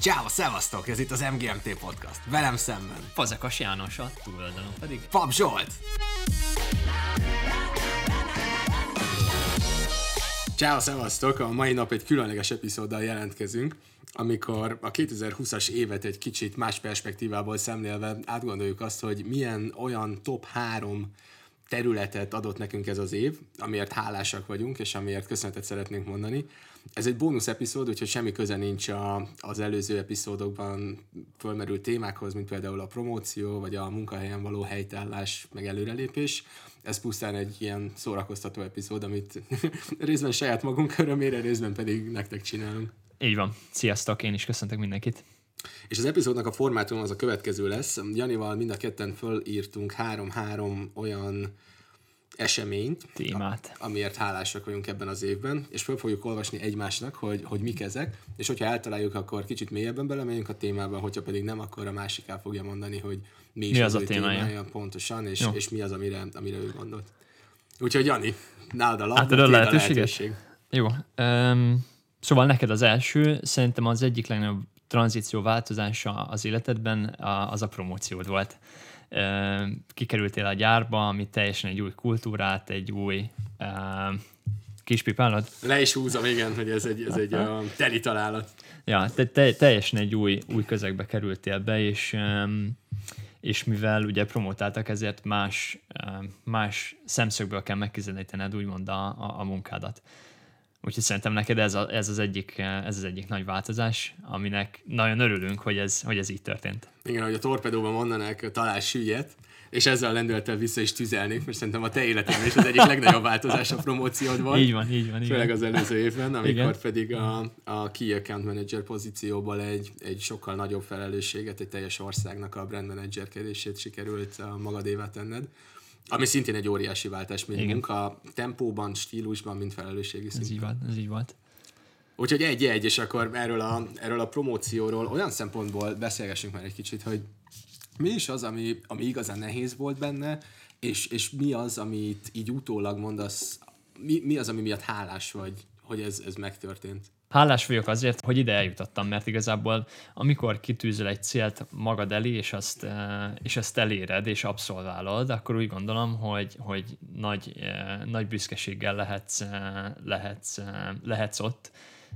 Ciao, szevasztok! Ez itt az MGMT Podcast. Velem szemben. Fazekas János, a túloldalon pedig. Pap Zsolt! Ciao, szevasztok! A mai nap egy különleges epizóddal jelentkezünk, amikor a 2020-as évet egy kicsit más perspektívából szemlélve átgondoljuk azt, hogy milyen olyan top 3 területet adott nekünk ez az év, amiért hálásak vagyunk, és amiért köszönetet szeretnénk mondani. Ez egy bónusz epizód, úgyhogy semmi köze nincs a, az előző epizódokban fölmerült témákhoz, mint például a promóció, vagy a munkahelyen való helytállás, meg előrelépés. Ez pusztán egy ilyen szórakoztató epizód, amit részben saját magunk örömére, részben pedig nektek csinálunk. Így van. Sziasztok, én is köszöntök mindenkit. És az epizódnak a formátum az a következő lesz. Janival mind a ketten fölírtunk három-három olyan eseményt, témát, amiért hálásak vagyunk ebben az évben, és föl fogjuk olvasni egymásnak, hogy, hogy mik ezek, és hogyha eltaláljuk, akkor kicsit mélyebben belemegyünk a témába, hogyha pedig nem, akkor a másik el fogja mondani, hogy mi, is mi az, az a témája. témája pontosan, és, és mi az, amire, amire ő gondolt. Úgyhogy Jani, nálad a labda, hát, a lehetőséget? lehetőség. Jó. Um, szóval neked az első, szerintem az egyik legnagyobb tranzíció változása az életedben az a promóciód volt. Kikerültél a gyárba, ami teljesen egy új kultúrát, egy új kispipálod? Le is húzom, igen, hogy ez egy, ez egy a teli találat. Ja, te, te, teljesen egy új, új közegbe kerültél be, és, és mivel ugye promotáltak, ezért más, más szemszögből kell megközelítened úgymond a, a, a munkádat. Úgyhogy szerintem neked ez, a, ez, az egyik, ez az egyik nagy változás, aminek nagyon örülünk, hogy ez, hogy ez így történt. Igen, hogy a torpedóban mondanák, talál sülyet, és ezzel a lendülettel vissza is tüzelnék, mert szerintem a te életedben is az egyik legnagyobb változás a promóciód volt. Így van, így van. Főleg az előző évben, amikor Igen. pedig a, a Key Account Manager pozícióból egy, egy sokkal nagyobb felelősséget, egy teljes országnak a brand managerkedését sikerült a magadévá tenned. Ami szintén egy óriási váltás, mint Igen. munka tempóban, stílusban, mint felelősségi szinten. Ez így volt. Ez így volt. Úgyhogy egy-egy, és akkor erről a, erről a promócióról olyan szempontból beszélgessünk már egy kicsit, hogy mi is az, ami, ami igazán nehéz volt benne, és, és mi az, amit így utólag mondasz, mi, mi az, ami miatt hálás vagy, hogy ez, ez megtörtént? Hálás vagyok azért, hogy ide eljutottam, mert igazából amikor kitűzöl egy célt magad elé, és azt, eh, és azt eléred, és abszolválod, akkor úgy gondolom, hogy, hogy nagy, eh, nagy büszkeséggel lehetsz, eh, lehetsz, lehetsz ott,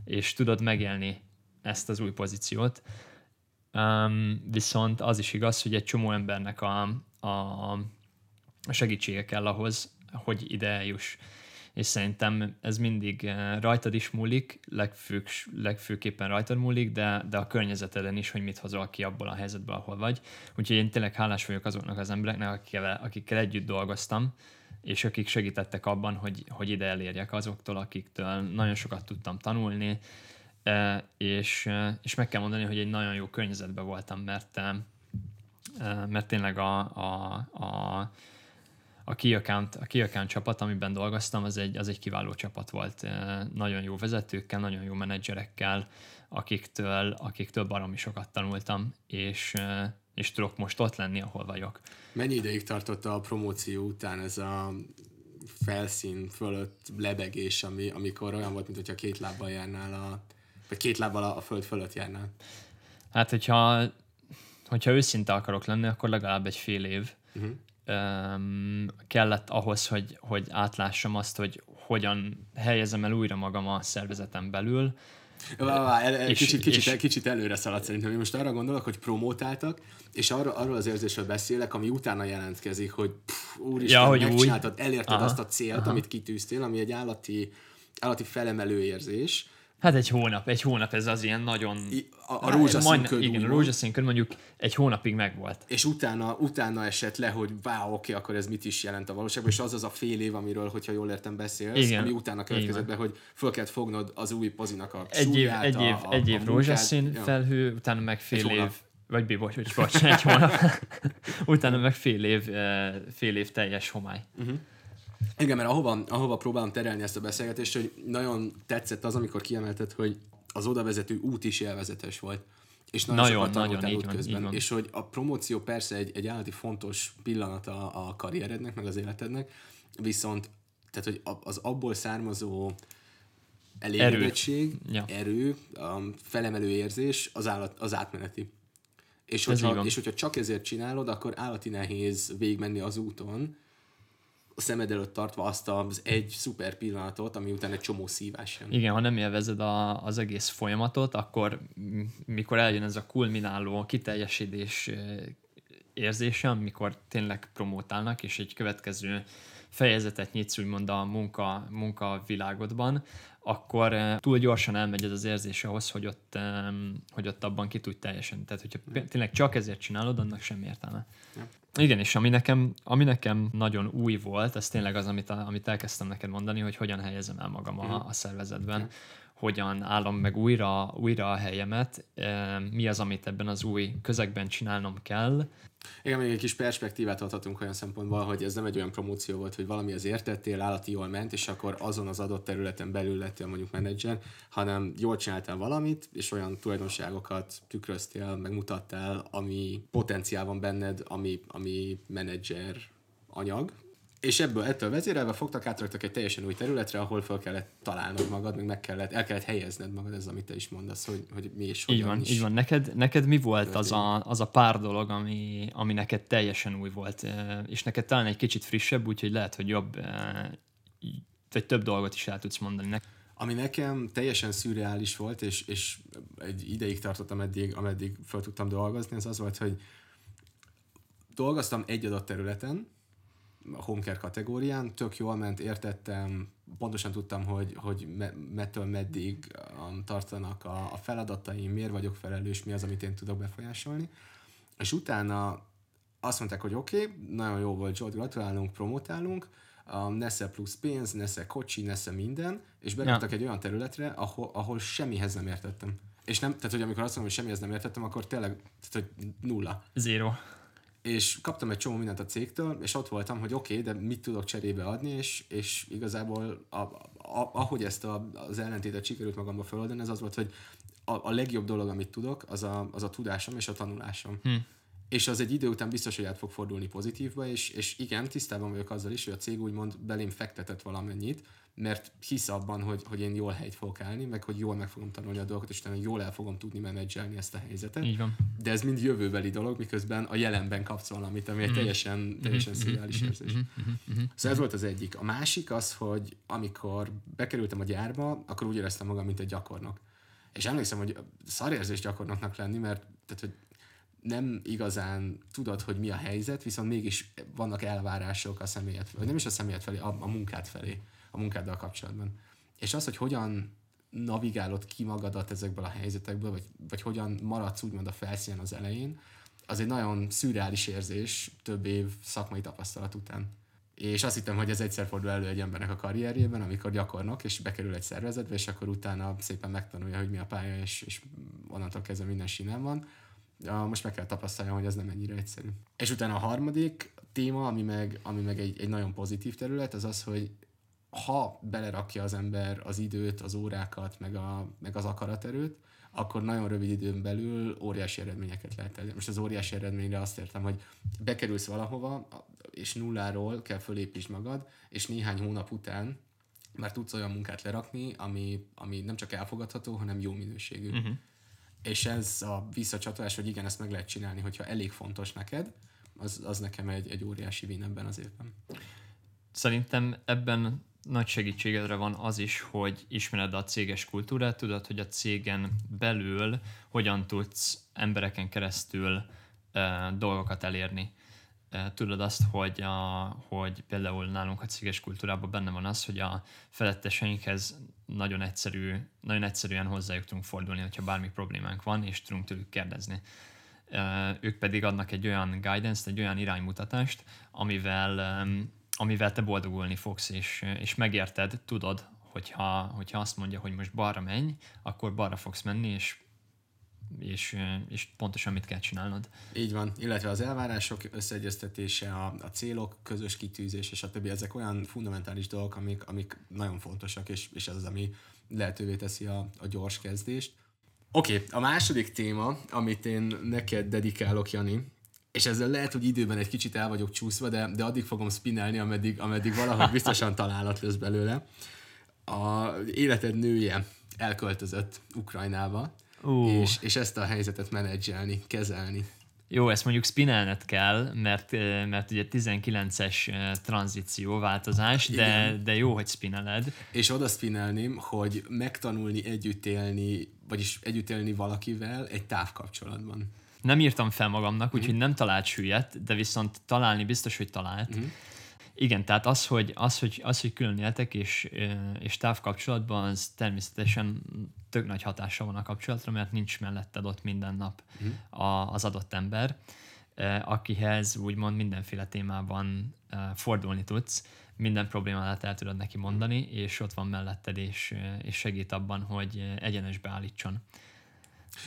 és tudod megélni ezt az új pozíciót. Um, viszont az is igaz, hogy egy csomó embernek a, a, segítsége kell ahhoz, hogy ide eljuss és szerintem ez mindig eh, rajtad is múlik, legfő, legfőképpen rajtad múlik, de, de a környezeteden is, hogy mit hozol ki abból a helyzetből, ahol vagy. Úgyhogy én tényleg hálás vagyok azoknak az embereknek, akikkel, akikkel együtt dolgoztam, és akik segítettek abban, hogy, hogy ide elérjek azoktól, akiktől nagyon sokat tudtam tanulni, eh, és, eh, és meg kell mondani, hogy egy nagyon jó környezetben voltam, mert, mert tényleg a, a, a a key account, a key account csapat, amiben dolgoztam, az egy, az egy kiváló csapat volt. Nagyon jó vezetőkkel, nagyon jó menedzserekkel, akiktől, akiktől baromi sokat tanultam, és, és tudok most ott lenni, ahol vagyok. Mennyi ideig tartott a promóció után ez a felszín fölött lebegés, ami, amikor olyan volt, mintha két lábbal járnál, a, vagy két lábbal a, a föld fölött járnál? Hát, hogyha, hogyha őszinte akarok lenni, akkor legalább egy fél év. Uh-huh um, kellett ahhoz, hogy, hogy átlássam azt, hogy hogyan helyezem el újra magam a szervezetem belül. Vá, el, el, és, kicsit, kicsit, és, kicsit előre szaladt szerintem. Én most arra gondolok, hogy promótáltak, és arra, arról az érzésről beszélek, ami utána jelentkezik, hogy pff, úristen, ja, hogy megcsináltad, új. elérted aha, azt a célt, aha. amit kitűztél, ami egy állati, állati felemelő érzés, Hát egy hónap, egy hónap ez az ilyen nagyon... A, a rózsaszín köd, Igen, a rózsaszín köd mondjuk egy hónapig megvolt. És utána, utána esett le, hogy wow, oké, okay, akkor ez mit is jelent a valóságban, és az az a fél év, amiről, hogyha jól értem, beszélsz, igen, ami utána következett be, hogy föl kellett fognod az új pozinak a Egy év, egy év, a, egy év a rózsaszín ja. felhő, utána meg fél év, vagy bocs, bocs, bocs, egy hónap, utána meg fél év, eh, fél év teljes homály. Uh-huh. Igen, mert ahova, ahova próbálom terelni ezt a beszélgetést, hogy nagyon tetszett az, amikor kiemelted, hogy az odavezető út is élvezetes volt. És nagyon, nagyon sokat nagyon, így van, közben. Így van. És hogy a promóció persze egy, egy állati fontos pillanat a, a karrierednek, meg az életednek, viszont tehát, hogy az abból származó elégedettség, Erő. Ja. erő a felemelő érzés, az, állat, az átmeneti. És hogyha, és hogyha csak ezért csinálod, akkor állati nehéz végigmenni az úton, a szemed előtt tartva azt az egy szuper pillanatot, ami után egy csomó szívás jön. Igen, ha nem élvezed a, az egész folyamatot, akkor mikor eljön ez a kulmináló kiteljesedés ö, érzése, amikor tényleg promótálnak, és egy következő fejezetet nyitsz úgymond a munka, munka világodban, akkor ö, túl gyorsan elmegy ez az érzés ahhoz, hogy ott, hogy ott abban ki tudj teljesen. Tehát, hogyha tényleg csak ezért csinálod, annak semmi értelme. Igen, és ami nekem, ami nekem nagyon új volt, ez tényleg az, amit, amit elkezdtem neked mondani, hogy hogyan helyezem el magam a, a szervezetben, hogyan állom meg újra, újra a helyemet, eh, mi az, amit ebben az új közegben csinálnom kell. Igen, még egy kis perspektívát adhatunk olyan szempontból, hogy ez nem egy olyan promóció volt, hogy valami az értettél, állati jól ment, és akkor azon az adott területen belül lettél mondjuk menedzser, hanem jól csináltál valamit, és olyan tulajdonságokat tükröztél, megmutattál, ami potenciál van benned, ami, ami menedzser anyag, és ebből ettől vezérelve fogtak, átraktak egy teljesen új területre, ahol fel kellett találnod magad, meg meg kellett, el kellett helyezned magad, ez amit te is mondasz, hogy, hogy mi és Így hogyan van, is. így van. Neked, neked mi volt az a, az a pár dolog, ami, ami neked teljesen új volt, és neked talán egy kicsit frissebb, úgyhogy lehet, hogy jobb, vagy több dolgot is el tudsz mondani. Ami nekem teljesen szürreális volt, és, és egy ideig tartottam eddig, ameddig fel tudtam dolgozni, az az volt, hogy dolgoztam egy adott területen, homecare kategórián, tök jól ment, értettem, pontosan tudtam, hogy, hogy me, mettől meddig um, tartanak a, a feladataim, miért vagyok felelős, mi az, amit én tudok befolyásolni. És utána azt mondták, hogy oké, okay, nagyon jó volt, Zsolt, gratulálunk, promotálunk, um, nesze plusz pénz, nesze kocsi, nesze minden, és beraktak ja. egy olyan területre, ahol, ahol semmihez nem értettem. És nem, tehát hogy amikor azt mondom, hogy semmihez nem értettem, akkor tényleg, tehát hogy nulla Zero. És kaptam egy csomó mindent a cégtől, és ott voltam, hogy oké, okay, de mit tudok cserébe adni, és, és igazából a, a, ahogy ezt a, az ellentétet sikerült magamba feloldani, ez az volt, hogy a, a legjobb dolog, amit tudok, az a, az a tudásom és a tanulásom. Hm. És az egy idő után biztos, hogy át fog fordulni pozitívba, és, és igen, tisztában vagyok azzal is, hogy a cég úgymond belém fektetett valamennyit, mert hisz abban, hogy, hogy én jól helyt fogok állni, meg hogy jól meg fogom tanulni a dolgokat, és utána jól el fogom tudni menedzselni ezt a helyzetet. Így van. De ez mind jövőbeli dolog, miközben a jelenben kapsz valamit, ami egy teljesen, teljesen szürreális érzés. Szóval ez volt az egyik. A másik az, hogy amikor bekerültem a gyárba, akkor úgy éreztem magam, mint egy gyakornok. És emlékszem, hogy szarérzés gyakornoknak lenni, mert tehát, hogy nem igazán tudod, hogy mi a helyzet, viszont mégis vannak elvárások a személyet, vagy nem is a személyet felé, a, a munkát felé, a munkáddal kapcsolatban. És az, hogy hogyan navigálod ki magadat ezekből a helyzetekből, vagy, vagy hogyan maradsz úgymond a felszínen az elején, az egy nagyon szürreális érzés több év szakmai tapasztalat után. És azt hittem, hogy ez egyszer fordul elő egy embernek a karrierjében, amikor gyakornok, és bekerül egy szervezetbe, és akkor utána szépen megtanulja, hogy mi a pálya, és, és onnantól kezdve minden sinem van. Ja, most meg kell tapasztaljam, hogy ez nem ennyire egyszerű. És utána a harmadik téma, ami meg, ami meg egy, egy nagyon pozitív terület, az az, hogy ha belerakja az ember az időt, az órákat, meg, a, meg az akaraterőt, akkor nagyon rövid időn belül óriási eredményeket lehet elérni. Most az óriási eredményre azt értem, hogy bekerülsz valahova, és nulláról kell fölépítsd magad, és néhány hónap után már tudsz olyan munkát lerakni, ami, ami nem csak elfogadható, hanem jó minőségű. Uh-huh. És ez a visszacsatolás, hogy igen, ezt meg lehet csinálni, hogyha elég fontos neked, az, az nekem egy, egy óriási win ebben az évben. Szerintem ebben nagy segítségedre van az is, hogy ismered a céges kultúrát, tudod, hogy a cégen belül hogyan tudsz embereken keresztül uh, dolgokat elérni. Tudod azt, hogy, a, hogy például nálunk a céges kultúrában benne van az, hogy a feletteseinkhez nagyon, egyszerű, nagyon egyszerűen hozzájuk tudunk fordulni, hogyha bármi problémánk van, és tudunk tőlük kérdezni. Ők pedig adnak egy olyan guidance egy olyan iránymutatást, amivel amivel te boldogulni fogsz, és, és megérted, tudod, hogyha, hogyha azt mondja, hogy most balra menj, akkor balra fogsz menni, és, és, és pontosan mit kell csinálnod. Így van, illetve az elvárások összeegyeztetése, a, a célok, közös kitűzés, és a többi, ezek olyan fundamentális dolgok, amik, amik nagyon fontosak, és, és ez az, ami lehetővé teszi a, a gyors kezdést. Oké, okay, a második téma, amit én neked dedikálok, Jani, és ezzel lehet, hogy időben egy kicsit el vagyok csúszva, de, de addig fogom spinelni, ameddig, ameddig valahogy biztosan találat lesz belőle. A életed nője elköltözött Ukrajnába, Ú. és, és ezt a helyzetet menedzselni, kezelni. Jó, ezt mondjuk spinelned kell, mert, mert ugye 19-es eh, tranzíció, változás, de, de jó, hogy spineled. És oda spinelném, hogy megtanulni együtt élni, vagyis együtt élni valakivel egy távkapcsolatban. Nem írtam fel magamnak, úgyhogy nem talált sülyet, de viszont találni biztos, hogy talált. Igen, tehát az, hogy, az, hogy, az, hogy külön éltek és, és távkapcsolatban, az természetesen tök nagy hatása van a kapcsolatra, mert nincs melletted ott minden nap a, az adott ember, eh, akihez úgymond mindenféle témában eh, fordulni tudsz, minden problémát el tudod neki mondani, és ott van melletted, és, eh, és segít abban, hogy egyenesbe állítson.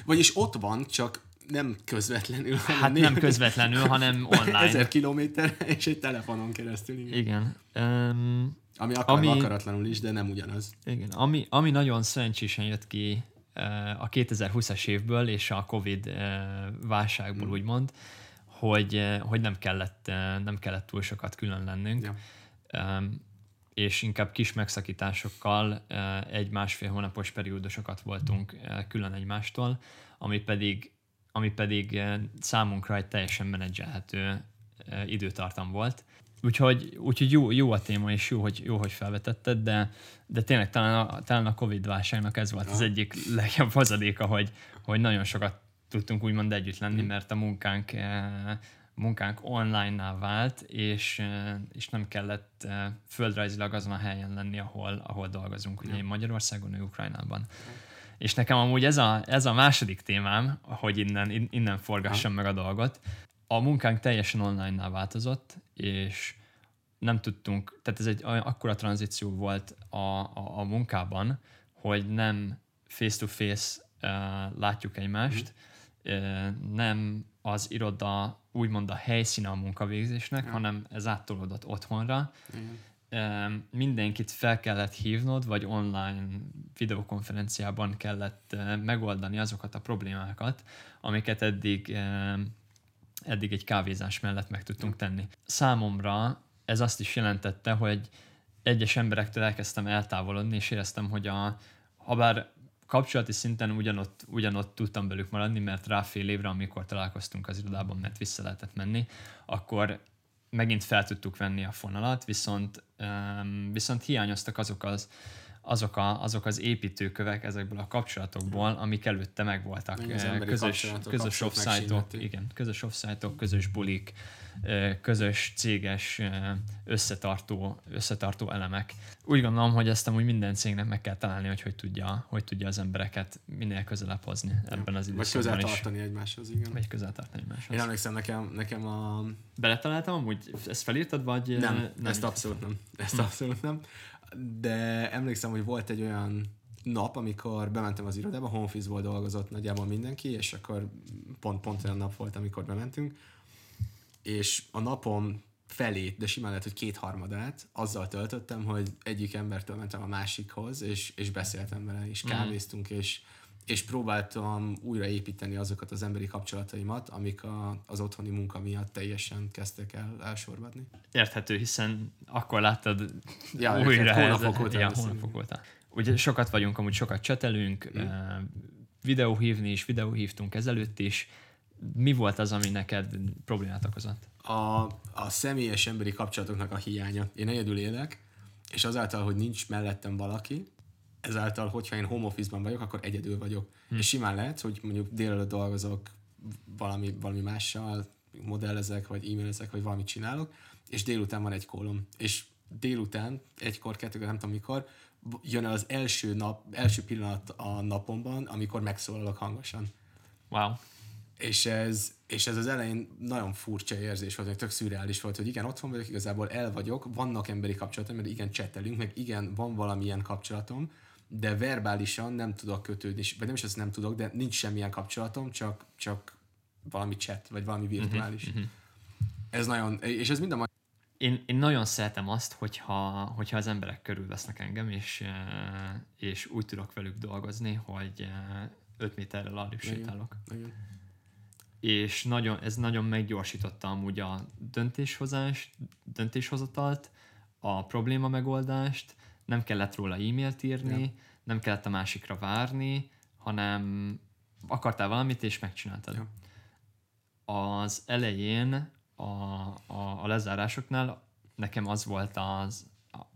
Vagyis ott van, csak nem közvetlenül. hanem Hát nem közvetlenül, hanem online. Ezer kilométer és egy telefonon keresztül. Igen. Igen. Um, Ami akar, Ami- akaratlanul is, de nem ugyanaz. Igen, ami, ami nagyon szerencsésen jött ki eh, a 2020-as évből és a Covid eh, válságból, úgymond, hogy, eh, hogy nem, kellett, nem kellett túl sokat külön lennünk, Ja. És inkább kis megszakításokkal egy-másfél hónapos periódusokat voltunk külön egymástól, ami pedig, ami pedig számunkra egy teljesen menedzselhető időtartam volt. Úgyhogy, úgyhogy jó, jó a téma, és jó, hogy, jó, hogy felvetetted, de, de tényleg talán a, talán a Covid válságnak ez volt az egyik legjobb hozadéka, hogy, hogy nagyon sokat tudtunk úgymond együtt lenni, mert a munkánk eh, munkánk online-nál vált, és, eh, és nem kellett eh, földrajzilag azon a helyen lenni, ahol, ahol dolgozunk, ugye én Magyarországon, ő Ukrajnában. És nekem amúgy ez a, ez a második témám, hogy innen, in- innen forgassam meg a dolgot. A munkánk teljesen online-nál változott, és nem tudtunk, tehát ez egy akkora tranzíció volt a, a, a munkában, hogy nem face-to-face uh, látjuk egymást, uh, nem az iroda úgymond a helyszíne a munkavégzésnek, hanem ez áttolódott otthonra. Um, mindenkit fel kellett hívnod, vagy online videokonferenciában kellett uh, megoldani azokat a problémákat, amiket eddig, um, eddig egy kávézás mellett meg tudtunk tenni. Számomra ez azt is jelentette, hogy egyes emberektől elkezdtem eltávolodni, és éreztem, hogy a, ha bár kapcsolati szinten ugyanott, ugyanott tudtam velük maradni, mert rá fél évre, amikor találkoztunk az irodában, mert vissza lehetett menni, akkor megint fel tudtuk venni a fonalat, viszont, um, viszont hiányoztak azok az, azok, a, azok az építőkövek ezekből a kapcsolatokból, amik előtte megvoltak. Közös, közös offsite-ok, igen, közös offsite közös bulik, közös céges összetartó, összetartó elemek. Úgy gondolom, hogy ezt amúgy minden cégnek meg kell találni, hogy hogy tudja, hogy tudja az embereket minél közelebb hozni ebben az Vagy időszakban közel is. tartani egymáshoz, igen. Vagy közel tartani Én egymáshoz. emlékszem, nekem, nekem a... Beletaláltam amúgy? Ezt felírtad, vagy... Nem, nem nem ezt abszolút nem. Ezt Hm. abszolút nem. De emlékszem, hogy volt egy olyan nap, amikor bementem az irodába, home office-ból dolgozott nagyjából mindenki, és akkor pont, pont olyan nap volt, amikor bementünk, és a napom felét, de simán lehet, hogy kétharmadát azzal töltöttem, hogy egyik embertől mentem a másikhoz, és, és beszéltem vele, és kávéztunk, és, és próbáltam újraépíteni azokat az emberi kapcsolataimat, amik a, az otthoni munka miatt teljesen kezdtek el elsorvadni. Érthető, hiszen akkor láttad Ja, újra. hónapok óta Ja, hónapok óta. Ugye sokat vagyunk, amúgy sokat csetelünk, mm. videóhívni is, videóhívtunk ezelőtt is. Mi volt az, ami neked problémát okozott? a, a személyes emberi kapcsolatoknak a hiánya. Én egyedül élek, és azáltal, hogy nincs mellettem valaki, ezáltal, hogyha én home office-ban vagyok, akkor egyedül vagyok. Hm. És simán lehet, hogy mondjuk délelőtt dolgozok valami, valami mással, modellezek, vagy e-mailezek, vagy valamit csinálok, és délután van egy kólom. És délután, egykor, kettőkor, nem tudom mikor, jön el az első, nap, első pillanat a napomban, amikor megszólalok hangosan. Wow. És ez, és ez az elején nagyon furcsa érzés volt, meg tök szürreális volt, hogy igen, otthon vagyok, igazából el vagyok, vannak emberi kapcsolatom, mert igen, csetelünk, meg igen, van valamilyen kapcsolatom, de verbálisan nem tudok kötődni, vagy nem is azt nem tudok, de nincs semmilyen kapcsolatom, csak, csak valami chat, vagy valami virtuális. Uh-huh, uh-huh. Ez nagyon, és ez mind a mai Én, én nagyon szeretem azt, hogyha, hogyha az emberek körülvesznek engem, és, eh, és úgy tudok velük dolgozni, hogy 5 méterrel arrébb sétálok. Igen. és nagyon, ez nagyon meggyorsította amúgy a döntéshozást, döntéshozatalt, a probléma megoldást, nem kellett róla e-mailt írni, ja. nem kellett a másikra várni, hanem akartál valamit, és megcsináltad. Ja. Az elején a, a, a lezárásoknál nekem az volt az,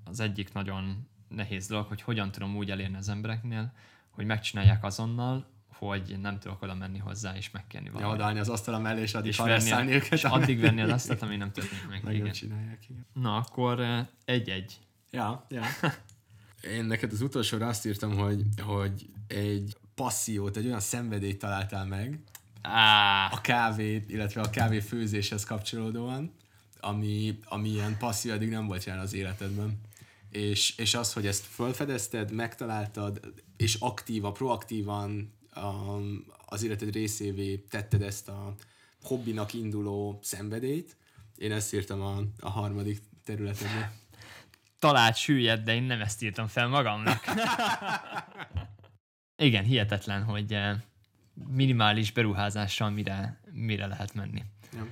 az egyik nagyon nehéz dolog, hogy hogyan tudom úgy elérni az embereknél, hogy megcsinálják azonnal, hogy nem tudok oda menni hozzá és megkérni valamit. Ja, odaállni az asztal mellé, és addig és venni, őket. És addig venni az asztalt, ami nem történik meg. Nagyon igen. csinálják, igen. Na, akkor eh, egy-egy. Ja, ja. Én neked az utolsóra azt írtam, hogy, hogy egy passziót, egy olyan szenvedélyt találtál meg, ah. a kávé, illetve a kávé főzéshez kapcsolódóan, ami, ami ilyen passzív eddig nem volt jelen az életedben. És, és az, hogy ezt felfedezted, megtaláltad, és aktíva, proaktívan um, az életed részévé tetted ezt a hobbinak induló szenvedélyt. Én ezt írtam a, a harmadik területedben. Talált süllyed, de én nem ezt írtam fel magamnak. Igen, hihetetlen, hogy eh, minimális beruházással mire, mire lehet menni. Ja.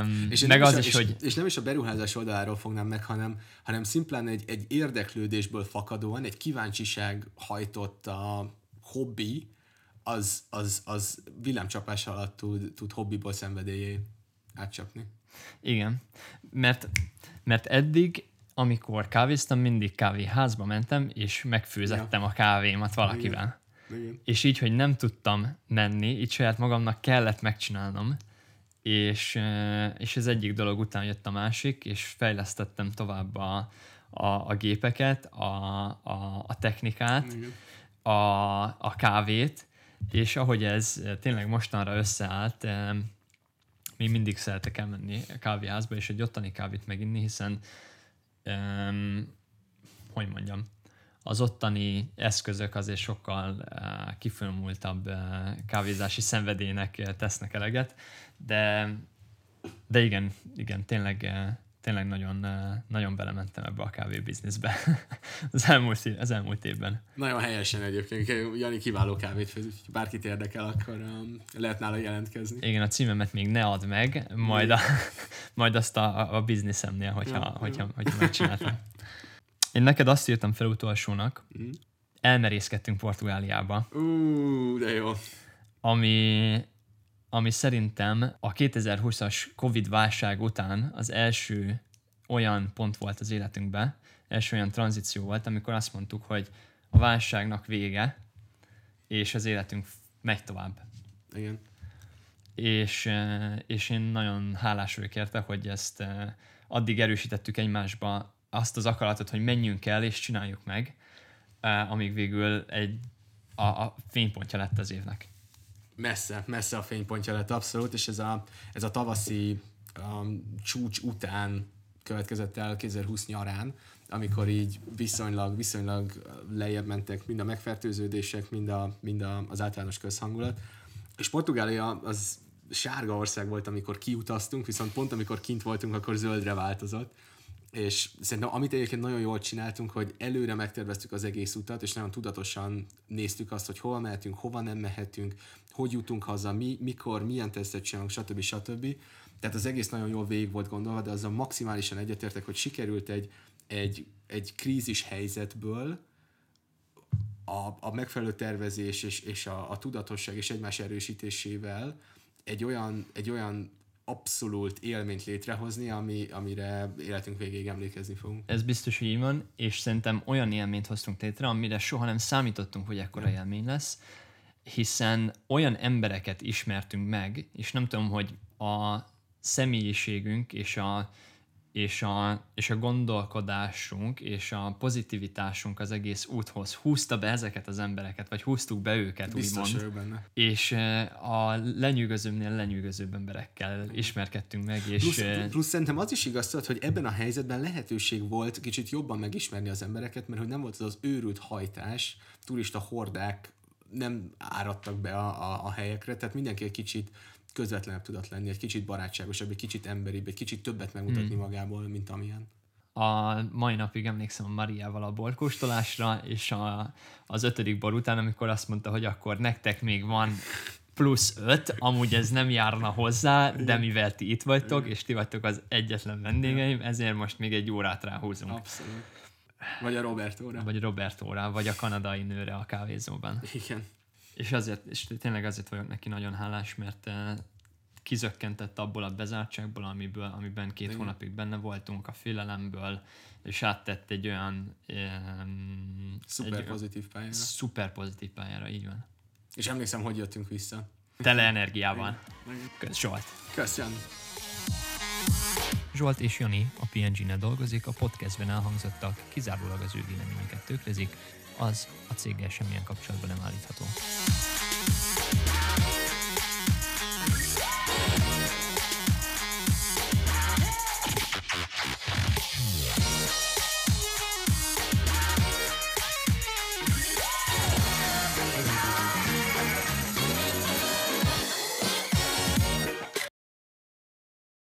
Um, és meg az a, is, hogy... És nem is a beruházás oldaláról fognám meg, hanem, hanem szimplán egy, egy érdeklődésből fakadóan, egy kíváncsiság hajtott a hobbi, az, az, az villámcsapás alatt tud, tud hobbiból szenvedélyé átcsapni. Igen, mert, mert eddig, amikor kávéztam, mindig kávéházba mentem, és megfőzettem ja. a kávémat valakivel. Igen. Igen. És így, hogy nem tudtam menni, így saját magamnak kellett megcsinálnom, és, és ez egyik dolog után jött a másik, és fejlesztettem tovább a, a, a gépeket, a, a, a technikát, a, a kávét, és ahogy ez tényleg mostanra összeállt, még mindig szeretek elmenni a kávéházba, és egy ottani kávét meginni, hiszen um, hogy mondjam, az ottani eszközök azért sokkal uh, kifinomultabb uh, kávézási szenvedélynek tesznek eleget, de, de igen, igen, tényleg, uh, tényleg nagyon, nagyon belementem ebbe a kávé bizniszbe az, elmúlt, az elmúlt évben. Nagyon helyesen egyébként. Jani kiváló kávét főz, hogy bárkit érdekel, akkor um, lehet nála jelentkezni. Igen, a címemet még ne add meg, majd, a, majd azt a, a bizniszemnél, hogyha, ja, hogyha, hogyha megcsináltam. Én neked azt írtam fel utolsónak, mm. elmerészkedtünk Portugáliába. Ú, de jó. Ami, ami szerintem a 2020-as Covid válság után az első olyan pont volt az életünkben, első olyan tranzíció volt, amikor azt mondtuk, hogy a válságnak vége, és az életünk megy tovább. Igen. És, és én nagyon hálás vagyok érte, hogy ezt addig erősítettük egymásba azt az akaratot, hogy menjünk el és csináljuk meg, amíg végül egy, a, a fénypontja lett az évnek. Messze, messze a fénypontja lett abszolút, és ez a, ez a tavaszi um, csúcs után következett el 2020 nyarán, amikor így viszonylag, viszonylag lejjebb mentek mind a megfertőződések, mind, a, mind a, az általános közhangulat. És Portugália az sárga ország volt, amikor kiutaztunk, viszont pont amikor kint voltunk, akkor zöldre változott és szerintem amit egyébként nagyon jól csináltunk, hogy előre megterveztük az egész utat, és nagyon tudatosan néztük azt, hogy hol mehetünk, hova nem mehetünk, hogy jutunk haza, mi, mikor, milyen tesztet csinálunk, stb. stb. Tehát az egész nagyon jól végig volt gondolva, de azzal maximálisan egyetértek, hogy sikerült egy, egy, egy krízis helyzetből a, a megfelelő tervezés és, és a, a tudatosság és egymás erősítésével egy olyan, egy olyan abszolút élményt létrehozni, ami, amire életünk végéig emlékezni fogunk. Ez biztos, hogy így van, és szerintem olyan élményt hoztunk létre, amire soha nem számítottunk, hogy ekkora ja. élmény lesz, hiszen olyan embereket ismertünk meg, és nem tudom, hogy a személyiségünk és a és a, és a gondolkodásunk és a pozitivitásunk az egész úthoz húzta be ezeket az embereket, vagy húztuk be őket, Biztos úgymond. benne. És a lenyűgözőbbnél lenyűgözőbb emberekkel ismerkedtünk meg. És plusz, plusz szerintem az is igaz, hogy ebben a helyzetben lehetőség volt kicsit jobban megismerni az embereket, mert hogy nem volt az az őrült hajtás, turista hordák nem áradtak be a, a, a helyekre, tehát mindenki egy kicsit közvetlenebb tudott lenni, egy kicsit barátságosabb, egy kicsit emberibb, egy kicsit többet megmutatni hmm. magából, mint amilyen. A mai napig emlékszem a Mariával a borkóstolásra, és a, az ötödik bor után, amikor azt mondta, hogy akkor nektek még van plusz öt, amúgy ez nem járna hozzá, de mivel ti itt vagytok, és ti vagytok az egyetlen vendégeim, ezért most még egy órát ráhúzunk. Abszolút. Vagy a Robertóra. Vagy Robertóra, vagy a kanadai nőre a kávézóban. Igen. És, azért, és tényleg azért vagyok neki nagyon hálás, mert eh, kizökkentett abból a bezártságból, amiből, amiben két Igen. hónapig benne voltunk, a félelemből, és áttett egy olyan um, szuper egy, pozitív pályára. Szuper pozitív pályára, így van. És emlékszem, hogy jöttünk vissza. Tele energiával. Kösz, Zsolt. Köszönöm. Zsolt és Jani a PNG-nél dolgozik, a podcastben elhangzottak, kizárólag az ő véleményeket tükrözik, az a céggel semmilyen kapcsolatban nem állítható.